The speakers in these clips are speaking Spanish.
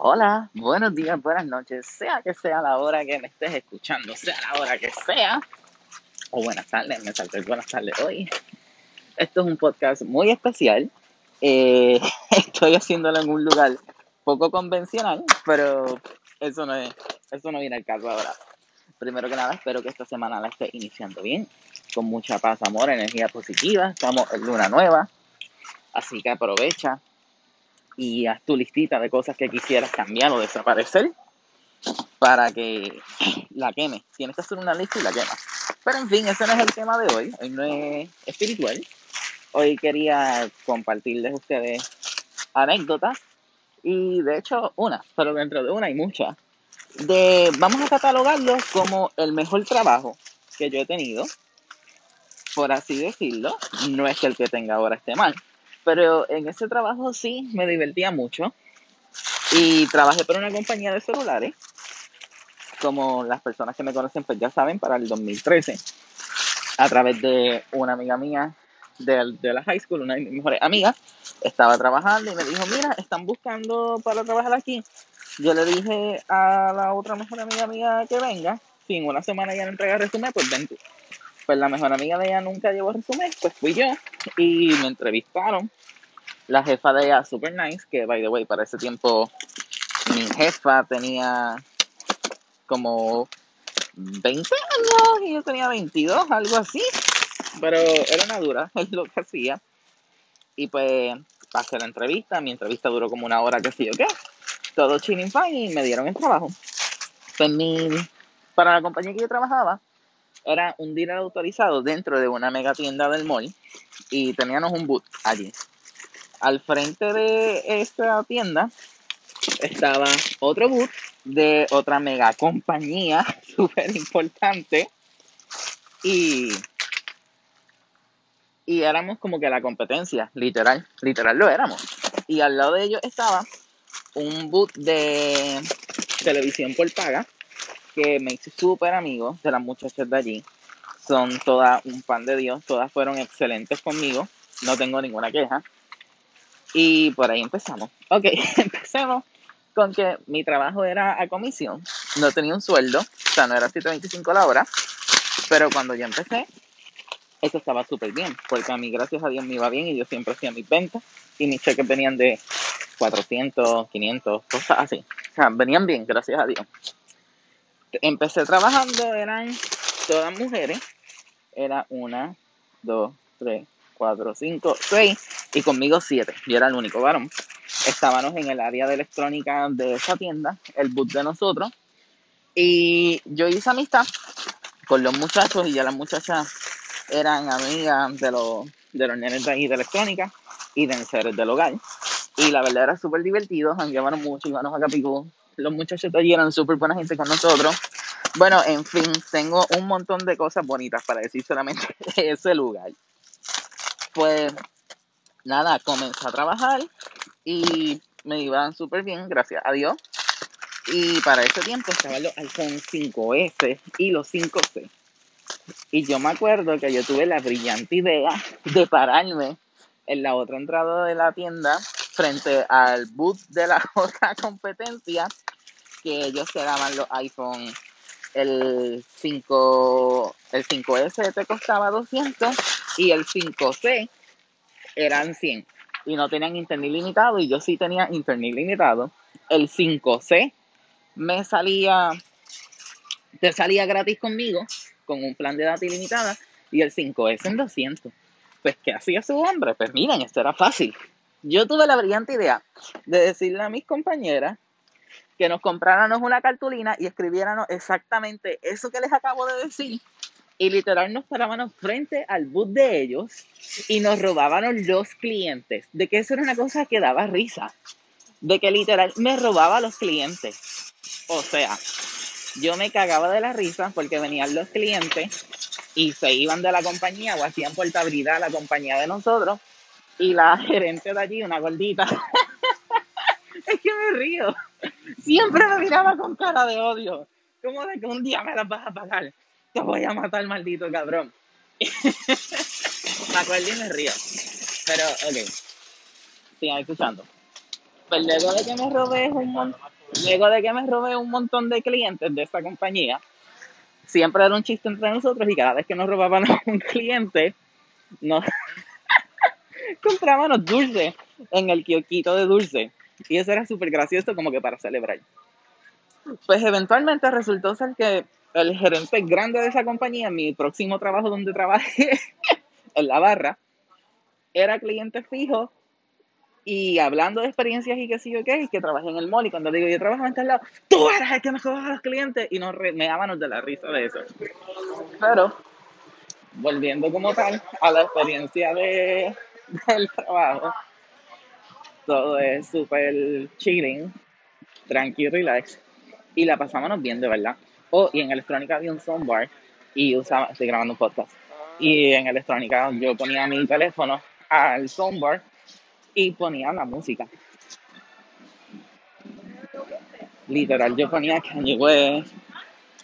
Hola, buenos días, buenas noches, sea que sea la hora que me estés escuchando, sea la hora que sea, o buenas tardes, me salté buenas tardes hoy. Esto es un podcast muy especial. Eh, estoy haciéndolo en un lugar poco convencional, pero eso no es, eso no viene al caso ahora. Primero que nada, espero que esta semana la esté iniciando bien, con mucha paz, amor, energía positiva. Estamos en luna nueva, así que aprovecha, y haz tu listita de cosas que quisieras cambiar o desaparecer para que la queme. Tienes que hacer una lista y la quemas. Pero en fin, ese no es el tema de hoy. Hoy no es espiritual. Hoy quería compartirles a ustedes anécdotas y de hecho una, pero dentro de una hay muchas. De, vamos a catalogarlo como el mejor trabajo que yo he tenido, por así decirlo. No es que el que tenga ahora esté mal, pero en ese trabajo sí me divertía mucho. Y trabajé para una compañía de celulares. Como las personas que me conocen, pues ya saben, para el 2013. A través de una amiga mía de, de la high school, una de mis mejores amigas, estaba trabajando y me dijo, mira, están buscando para trabajar aquí. Yo le dije a la otra mejor amiga mía que venga. Si en una semana ya no entrega resumen, pues ven. Pues la mejor amiga de ella nunca llevó resumen, pues fui yo y me entrevistaron la jefa de ella, super nice, que by the way, para ese tiempo mi jefa tenía como 20 años y yo tenía 22, algo así. Pero era una dura, es lo que hacía. Y pues pasé la entrevista, mi entrevista duró como una hora, que sí o qué. Todo chilling fine y me dieron el trabajo. Pues mi, para la compañía que yo trabajaba, era un dealer autorizado dentro de una mega tienda del mall y teníamos un boot allí al frente de esta tienda estaba otro booth de otra mega compañía súper importante y, y éramos como que la competencia, literal, literal lo éramos. Y al lado de ellos estaba un boot de televisión por paga que me hice súper amigo de las muchachas de allí. Son todas un pan de Dios, todas fueron excelentes conmigo, no tengo ninguna queja. Y por ahí empezamos. Ok, empecemos con que mi trabajo era a comisión. No tenía un sueldo, o sea, no era 125 la hora. Pero cuando yo empecé, eso estaba súper bien, porque a mí, gracias a Dios, me iba bien y yo siempre hacía mis ventas y mis cheques venían de 400, 500, cosas así. O sea, venían bien, gracias a Dios. Empecé trabajando, eran todas mujeres. Era una, dos, tres, cuatro, cinco, seis y conmigo siete. Yo era el único varón. Estábamos en el área de electrónica de esa tienda, el boot de nosotros. Y yo hice amistad con los muchachos y ya las muchachas eran amigas de los, de los nenes de ahí de electrónica y de seres del hogar. Y la verdad era súper divertido, llevaron mucho, íbamos a Capicú. Los muchachos allí eran súper buena gente con nosotros. Bueno, en fin, tengo un montón de cosas bonitas para decir solamente de ese lugar. Pues nada, comencé a trabajar y me iban súper bien, gracias a Dios. Y para ese tiempo estaban los iPhone 5S y los 5C. Y yo me acuerdo que yo tuve la brillante idea de pararme en la otra entrada de la tienda frente al booth de la otra competencia que ellos se daban los iPhone el 5 el 5S te costaba 200 y el 5C eran 100 y no tenían internet limitado y yo sí tenía internet limitado. El 5C me salía, te salía gratis conmigo con un plan de data ilimitada y el 5S en 200. Pues, ¿qué hacía su hombre? Pues miren, esto era fácil. Yo tuve la brillante idea de decirle a mis compañeras que nos compráramos una cartulina y escribiéramos exactamente eso que les acabo de decir y literal nos parábamos frente al bus de ellos y nos robaban los clientes. De que eso era una cosa que daba risa. De que literal me robaba los clientes. O sea, yo me cagaba de la risa porque venían los clientes y se iban de la compañía o hacían portabilidad a la compañía de nosotros. Y la gerente de allí, una gordita, es que me río. Siempre me miraba con cara de odio. Como de que un día me las vas a pagar te voy a matar, maldito cabrón. me acuerdo y me río. Pero, ok. Sigan escuchando. Pues luego de que me robé un mon- luego de que me robé un montón de clientes de esta compañía, siempre era un chiste entre nosotros y cada vez que nos robaban a un cliente, nos comprábamos dulces en el kiosquito de dulce. Y eso era súper gracioso como que para celebrar. Pues eventualmente resultó ser que el gerente grande de esa compañía, mi próximo trabajo donde trabajé, en la barra, era cliente fijo y hablando de experiencias y que sí o qué, que trabajé en el mall y cuando digo yo trabajo en tal lado, tú eres el que me robas a los clientes y nos re- me dábamos de la risa de eso. Pero, volviendo como tal a la experiencia de, del trabajo, todo es súper chilling, tranquilo, relax y la pasábamos bien de verdad. Oh, y en electrónica había un soundbar y usaba, estoy grabando un podcast, y en electrónica yo ponía mi teléfono al soundbar y ponía la música. Literal, yo ponía Kanye West,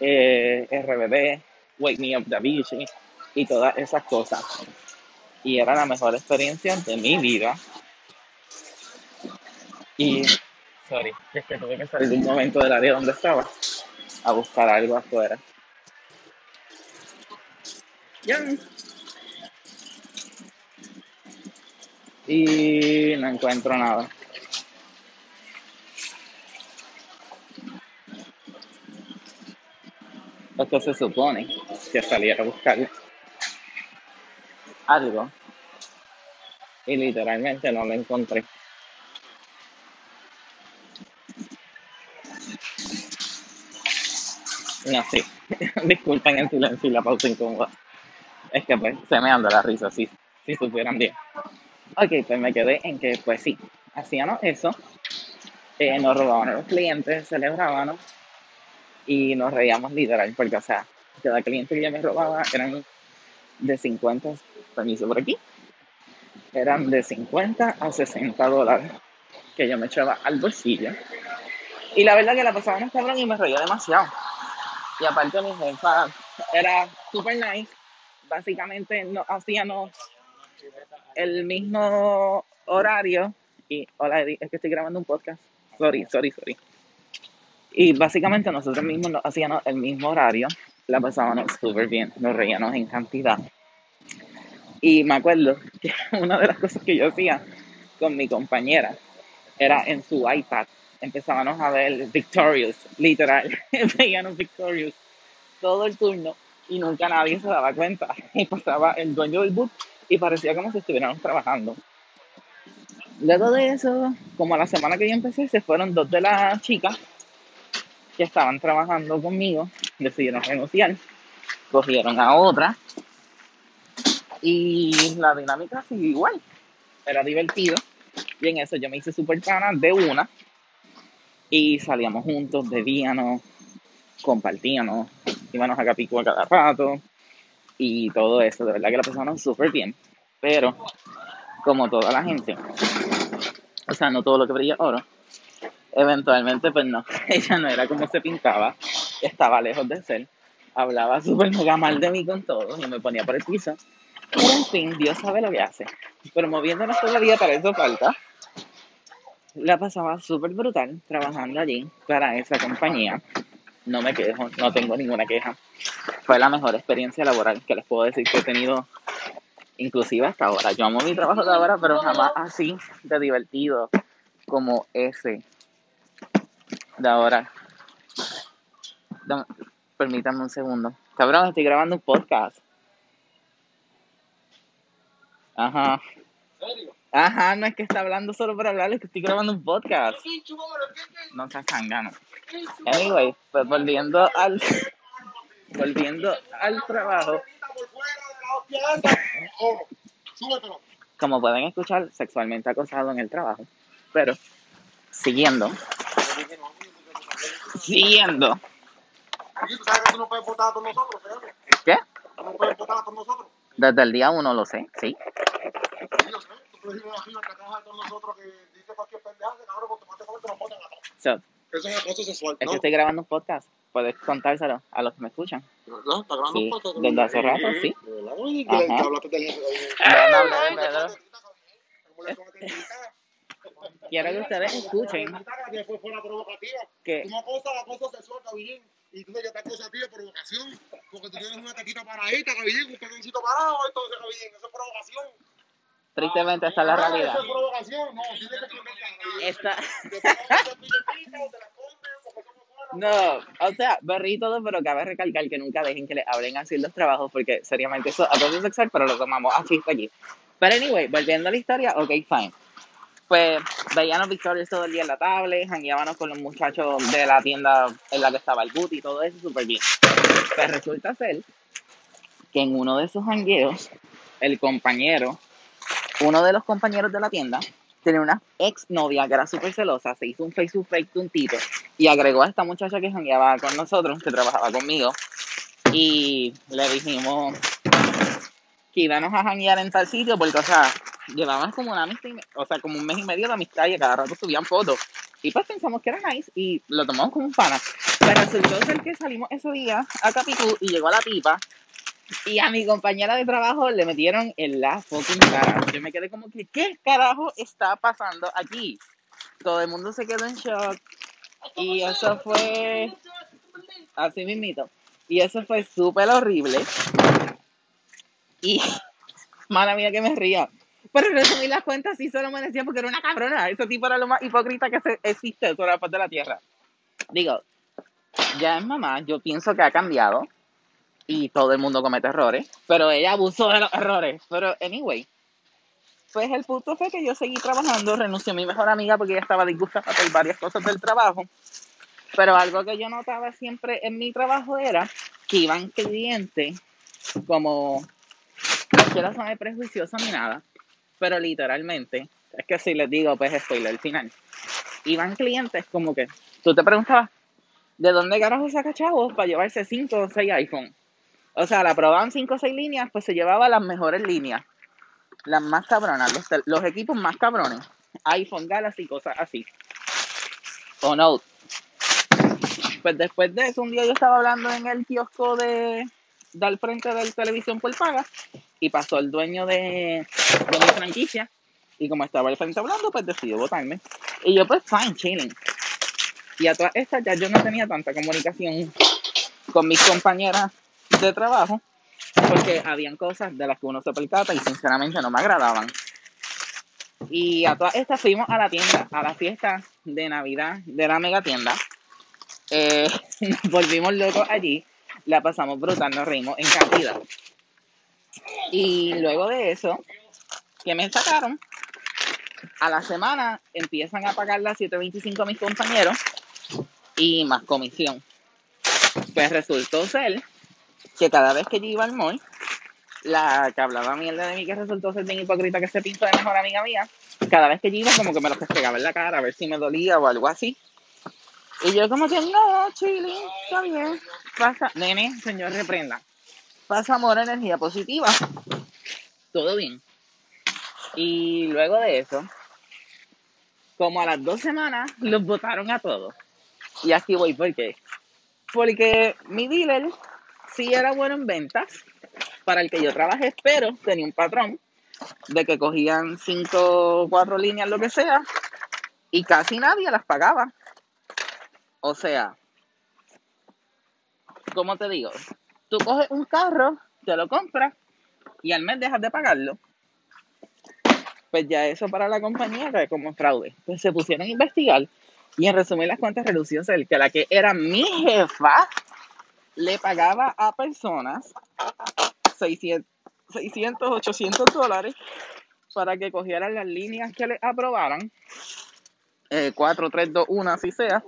eh, RBD, Wake Me Up Davichi y todas esas cosas. Y era la mejor experiencia de mi vida. Y, sorry, es que tuve que salir de un momento del área donde estaba a buscar algo afuera. Ya. Y no encuentro nada. Esto se supone que saliera a buscar algo y literalmente no lo encontré. No, sí. Disculpen el silencio y la pausa incómoda. Es que pues se me anda la risa, si, si supieran bien. Ok, pues me quedé en que pues sí, hacíamos eso, eh, nos robaban a los clientes, celebrábamos y nos reíamos literal, porque o sea, cada cliente que yo me robaba eran de 50, permiso por aquí, eran de 50 a 60 dólares que yo me echaba al bolsillo. Y la verdad que la pasábamos cabrón y me reía demasiado. Y aparte mi jefa era super nice, básicamente no, hacíamos el mismo horario. Y, hola Eddie, es que estoy grabando un podcast, sorry, sorry, sorry. Y básicamente nosotros mismos nos hacíamos el mismo horario, la pasábamos súper bien, nos reíamos en cantidad. Y me acuerdo que una de las cosas que yo hacía con mi compañera era en su iPad, empezábamos a ver Victorious, literal, veíamos Victorious todo el turno y nunca nadie se daba cuenta. Y pasaba el dueño del boot y parecía como si estuviéramos trabajando. Luego de eso, como a la semana que yo empecé, se fueron dos de las chicas que estaban trabajando conmigo, decidieron renunciar, cogieron a otra y la dinámica siguió igual. Era divertido y en eso yo me hice súper pana de una y salíamos juntos, bebíamos, compartíamos, íbamos a Capico a cada rato y todo eso. De verdad que la pasaron súper bien, pero como toda la gente, o sea, no todo lo que brilla oro, eventualmente pues no, ella no era como se pintaba, estaba lejos de ser, hablaba súper mega mal de mí con todo y me ponía por el piso. Pero en fin, Dios sabe lo que hace. Pero moviéndonos todavía para eso falta. La pasaba súper brutal trabajando allí para esa compañía. No me quejo, no tengo ninguna queja. Fue la mejor experiencia laboral que les puedo decir que he tenido, inclusive hasta ahora. Yo amo mi trabajo de ahora, pero jamás así de divertido como ese de ahora. Permítanme un segundo. Cabrón, estoy grabando un podcast. Ajá. Ajá, no es que está hablando solo por hablar, es que estoy grabando un podcast. Sí, chúpamelo, ¿qué, qué, No seas sangano. qué, Anyway, pues volviendo al volviendo al trabajo, como pueden escuchar, sexualmente acosado en el trabajo. Pero siguiendo, siguiendo. Aquí tú sabes que tú no puedes votar a todos nosotros, ¿sabes? ¿Qué? Tú no puedes votar a todos nosotros. Desde el día uno lo sé, sí. Tú puedes ir arriba que trabaja a todos nosotros que dice cualquier pendeja, que cabrón, automáticamente nos votan a todos. So, Eso es acoso sexual. es ¿no? que estoy grabando un podcast. Puedes contárselo a los que me escuchan. ¿Verdad? ¿Está grabando Sí, un podcast? desde hace rato, sí. Que quiero que ustedes escuchen Que fue, fue la provocativa. que Una cosa, la cosa sexual, Cabillín. Y tú acusas a ti de provocación. Porque tú tienes una tequita paradita, Cabillín, un pequeñito parado. Entonces, Cabillín, eso es provocación. Tristemente esta es la Ah, realidad. Es. Esta, esa te la porque eso no o sea, berrí y todo, pero cabe recalcar que nunca dejen que les hablen así los trabajos, porque seriamente eso es acoso sexual, pero lo tomamos así hasta aquí. Pero anyway, volviendo a la historia, ok, fine. Pues veíamos Victorious todo el día en la tablet, jangueábamos con los muchachos de la tienda en la que estaba el boot y todo eso súper bien. Pues resulta ser que en uno de esos jangueos, el compañero, uno de los compañeros de la tienda, tenía una ex novia que era súper celosa, se hizo un Facebook fake de un tipo y agregó a esta muchacha que jangueaba con nosotros, que trabajaba conmigo, y le dijimos que íbamos a janguear en tal sitio porque, o sea, llevábamos como una amistad, o sea, como un mes y medio de amistad y a cada rato subían fotos. Y pues pensamos que era nice y lo tomamos como un pana. Pero resultó ser que salimos ese día a Capicú y llegó la tipa y a mi compañera de trabajo le metieron en la fucking cara. Yo me quedé como que, ¿qué carajo está pasando aquí? Todo el mundo se quedó en shock y eso fue así mismito. Y eso fue súper horrible. Y, mala mía que me ría. Pero en resumir las cuentas, sí se lo merecía porque era una cabrona. Ese tipo era lo más hipócrita que existe sobre la faz de la tierra. Digo, ya es mamá, yo pienso que ha cambiado y todo el mundo comete errores, pero ella abusó de los errores. Pero, anyway, pues el punto fue que yo seguí trabajando, renuncié a mi mejor amiga porque ella estaba disgustada por varias cosas del trabajo. Pero algo que yo notaba siempre en mi trabajo era que iban clientes como, no quiero sonar prejuiciosa ni nada, pero literalmente, es que si les digo, pues spoiler al final, iban clientes como que, tú te preguntabas, ¿de dónde carajo saca chavos para llevarse 5 o 6 iPhone? O sea, la probaban 5 o 6 líneas, pues se llevaba las mejores líneas, las más cabronas, los, equipos más cabrones, iPhone, Galaxy, cosas así, o Note. Pues después de eso, un día yo estaba hablando en el kiosco de, de al frente de la televisión por paga y pasó el dueño de, de mi franquicia y como estaba al frente hablando, pues decidió votarme. Y yo pues fine, chilling. Y a todas estas ya yo no tenía tanta comunicación con mis compañeras de trabajo porque habían cosas de las que uno se percata y sinceramente no me agradaban. Y a todas estas fuimos a la tienda, a la fiesta de Navidad de la mega tienda. Eh, volvimos locos allí, la pasamos brutal, nos reímos en cantidad. Y luego de eso, que me sacaron, a la semana empiezan a pagar las 7.25 mis compañeros y más comisión. Pues resultó ser que cada vez que yo iba al mall, la que hablaba mierda de mí, que resultó ser bien hipócrita que se pintó de mejor amiga mía, cada vez que yo iba como que me lo pegaba en la cara a ver si me dolía o algo así. Y yo como que, no, chile, está bien. Pasa, nene, señor, reprenda. Pasa amor, energía positiva. Todo bien. Y luego de eso, como a las dos semanas, los votaron a todos. Y aquí voy, ¿por qué? Porque mi dealer sí era bueno en ventas, para el que yo trabajé, pero tenía un patrón de que cogían cinco cuatro líneas, lo que sea, y casi nadie las pagaba. O sea, ¿cómo te digo? Tú coges un carro, te lo compras y al mes dejas de pagarlo. Pues ya eso para la compañía era como fraude. Pues se pusieron a investigar y en resumir las cuentas redució ser que la que era mi jefa le pagaba a personas 600, 600 800 dólares para que cogieran las líneas que le aprobaran, eh, 4, 3, 2, 1, así sea,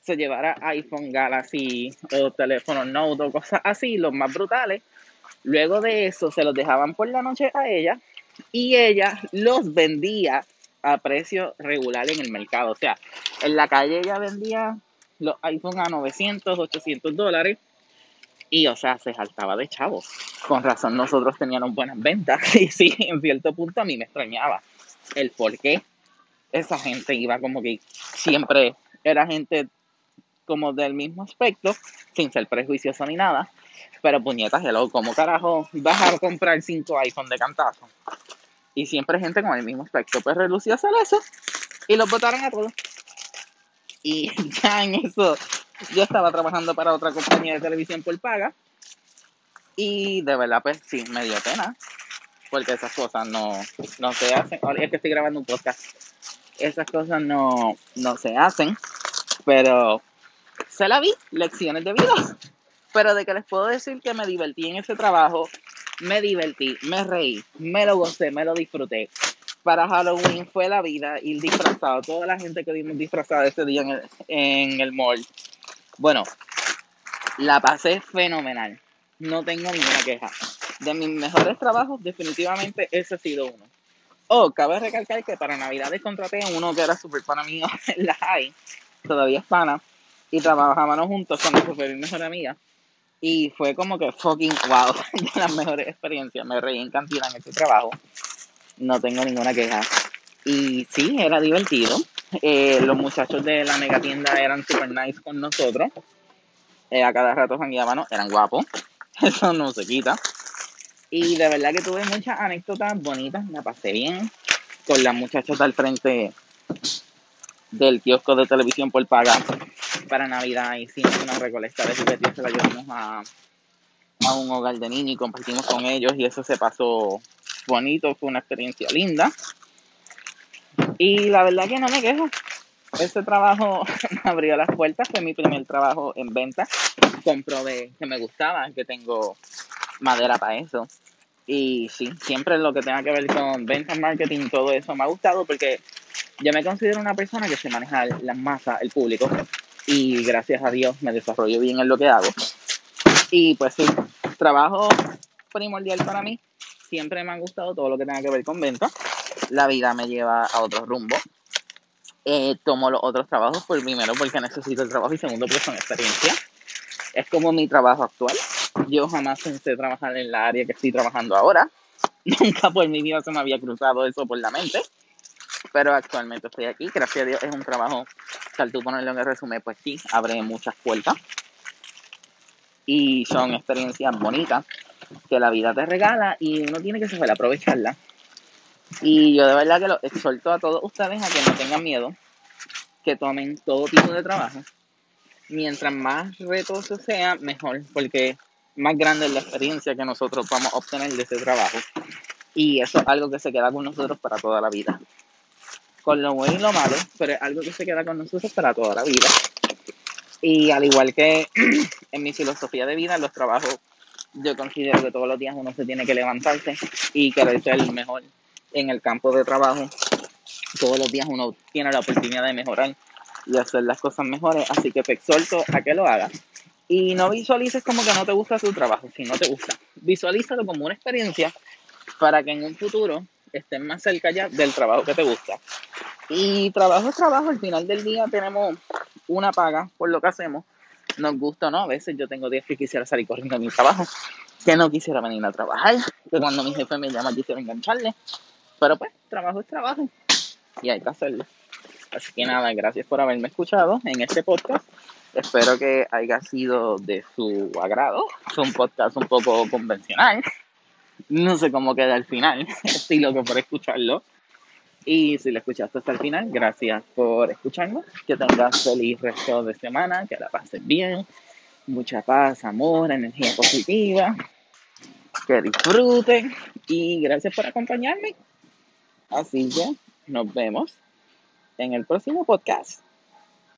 se llevara iPhone, Galaxy o teléfono Note o cosas así, los más brutales. Luego de eso se los dejaban por la noche a ella y ella los vendía a precio regular en el mercado. O sea, en la calle ella vendía los iPhone a 900, 800 dólares y, o sea, se saltaba de chavos. Con razón nosotros teníamos buenas ventas y sí, en cierto punto a mí me extrañaba el por qué esa gente iba como que siempre era gente como del mismo aspecto, sin ser prejuicioso ni nada. Pero puñetas, hello, ¿cómo carajo vas a comprar cinco iPhone de cantazo? Y siempre gente con el mismo aspecto. Pues relució hacer eso. Y los votaron a todos. Y ya en eso, yo estaba trabajando para otra compañía de televisión por paga. Y de verdad, pues sí, me dio pena. Porque esas cosas no, no se hacen. Ahora es que estoy grabando un podcast. Esas cosas no, no se hacen. Pero se la vi, lecciones de vida. Pero de que les puedo decir que me divertí en ese trabajo, me divertí, me reí, me lo gocé, me lo disfruté. Para Halloween fue la vida ir disfrazado. Toda la gente que vimos disfrazada ese día en el, en el mall. Bueno, la pasé fenomenal. No tengo ninguna queja. De mis mejores trabajos, definitivamente ese ha sido uno. Oh, cabe recalcar que para Navidades contraté a uno que era súper pana mío la high. Todavía es pana. Y trabajábamos juntos con nuestra mejor amiga. Y fue como que fucking wow, de las mejores experiencias. Me reí en cantidad en ese trabajo. No tengo ninguna queja. Y sí, era divertido. Eh, los muchachos de la mega tienda eran super nice con nosotros. Eh, a cada rato jangueábamos, eran guapos. Eso no se quita. Y de verdad que tuve muchas anécdotas bonitas, me pasé bien con las muchachas al frente del kiosco de televisión por paga para Navidad. Hicimos una recolecta de juguetes, se la llevamos a, a un hogar de niños y compartimos con ellos y eso se pasó bonito, fue una experiencia linda. Y la verdad que no me quejo. Ese trabajo me abrió las puertas, fue mi primer trabajo en venta. Comprobé que me gustaba, que tengo madera para eso. Y sí, siempre lo que tenga que ver con ventas, marketing, todo eso me ha gustado porque yo me considero una persona que se maneja las masas, el público. Y gracias a Dios me desarrollo bien en lo que hago. Y pues sí, trabajo primordial para mí. Siempre me ha gustado todo lo que tenga que ver con ventas. La vida me lleva a otro rumbo. Eh, tomo los otros trabajos por primero porque necesito el trabajo y segundo porque son experiencia. Es como mi trabajo actual. Yo jamás pensé trabajar en la área que estoy trabajando ahora. Nunca por mi vida se me había cruzado eso por la mente. Pero actualmente estoy aquí. Gracias a Dios es un trabajo que al tú ponerlo en el resumen, pues sí, abre muchas puertas. Y son experiencias bonitas que la vida te regala y uno tiene que saber aprovecharla. Y yo de verdad que lo exhorto a todos ustedes a que no tengan miedo, que tomen todo tipo de trabajo. Mientras más retoso sea, mejor, porque más grande es la experiencia que nosotros vamos a obtener de ese trabajo. Y eso es algo que se queda con nosotros para toda la vida. Con lo bueno y lo malo, pero es algo que se queda con nosotros para toda la vida. Y al igual que en mi filosofía de vida, los trabajos, yo considero que todos los días uno se tiene que levantarse y querer ser el mejor en el campo de trabajo. Todos los días uno tiene la oportunidad de mejorar y hacer las cosas mejores, así que te exhorto a que lo hagas. Y no visualices como que no te gusta tu trabajo, si no te gusta. Visualízalo como una experiencia para que en un futuro estés más cerca ya del trabajo que te gusta. Y trabajo es trabajo, al final del día tenemos una paga por lo que hacemos, nos gusta o no, a veces yo tengo días que quisiera salir corriendo a mi trabajo, que no quisiera venir a trabajar, que cuando mi jefe me llama quisiera engancharle, pero pues trabajo es trabajo y hay que hacerlo. Así que nada, gracias por haberme escuchado en este podcast. Espero que haya sido de su agrado. Es un podcast un poco convencional. No sé cómo queda al final. Estoy loco por escucharlo. Y si lo escuchaste hasta el final, gracias por escucharme. Que tengas feliz resto de semana, que la pases bien. Mucha paz, amor, energía positiva. Que disfruten. Y gracias por acompañarme. Así que nos vemos en el próximo podcast.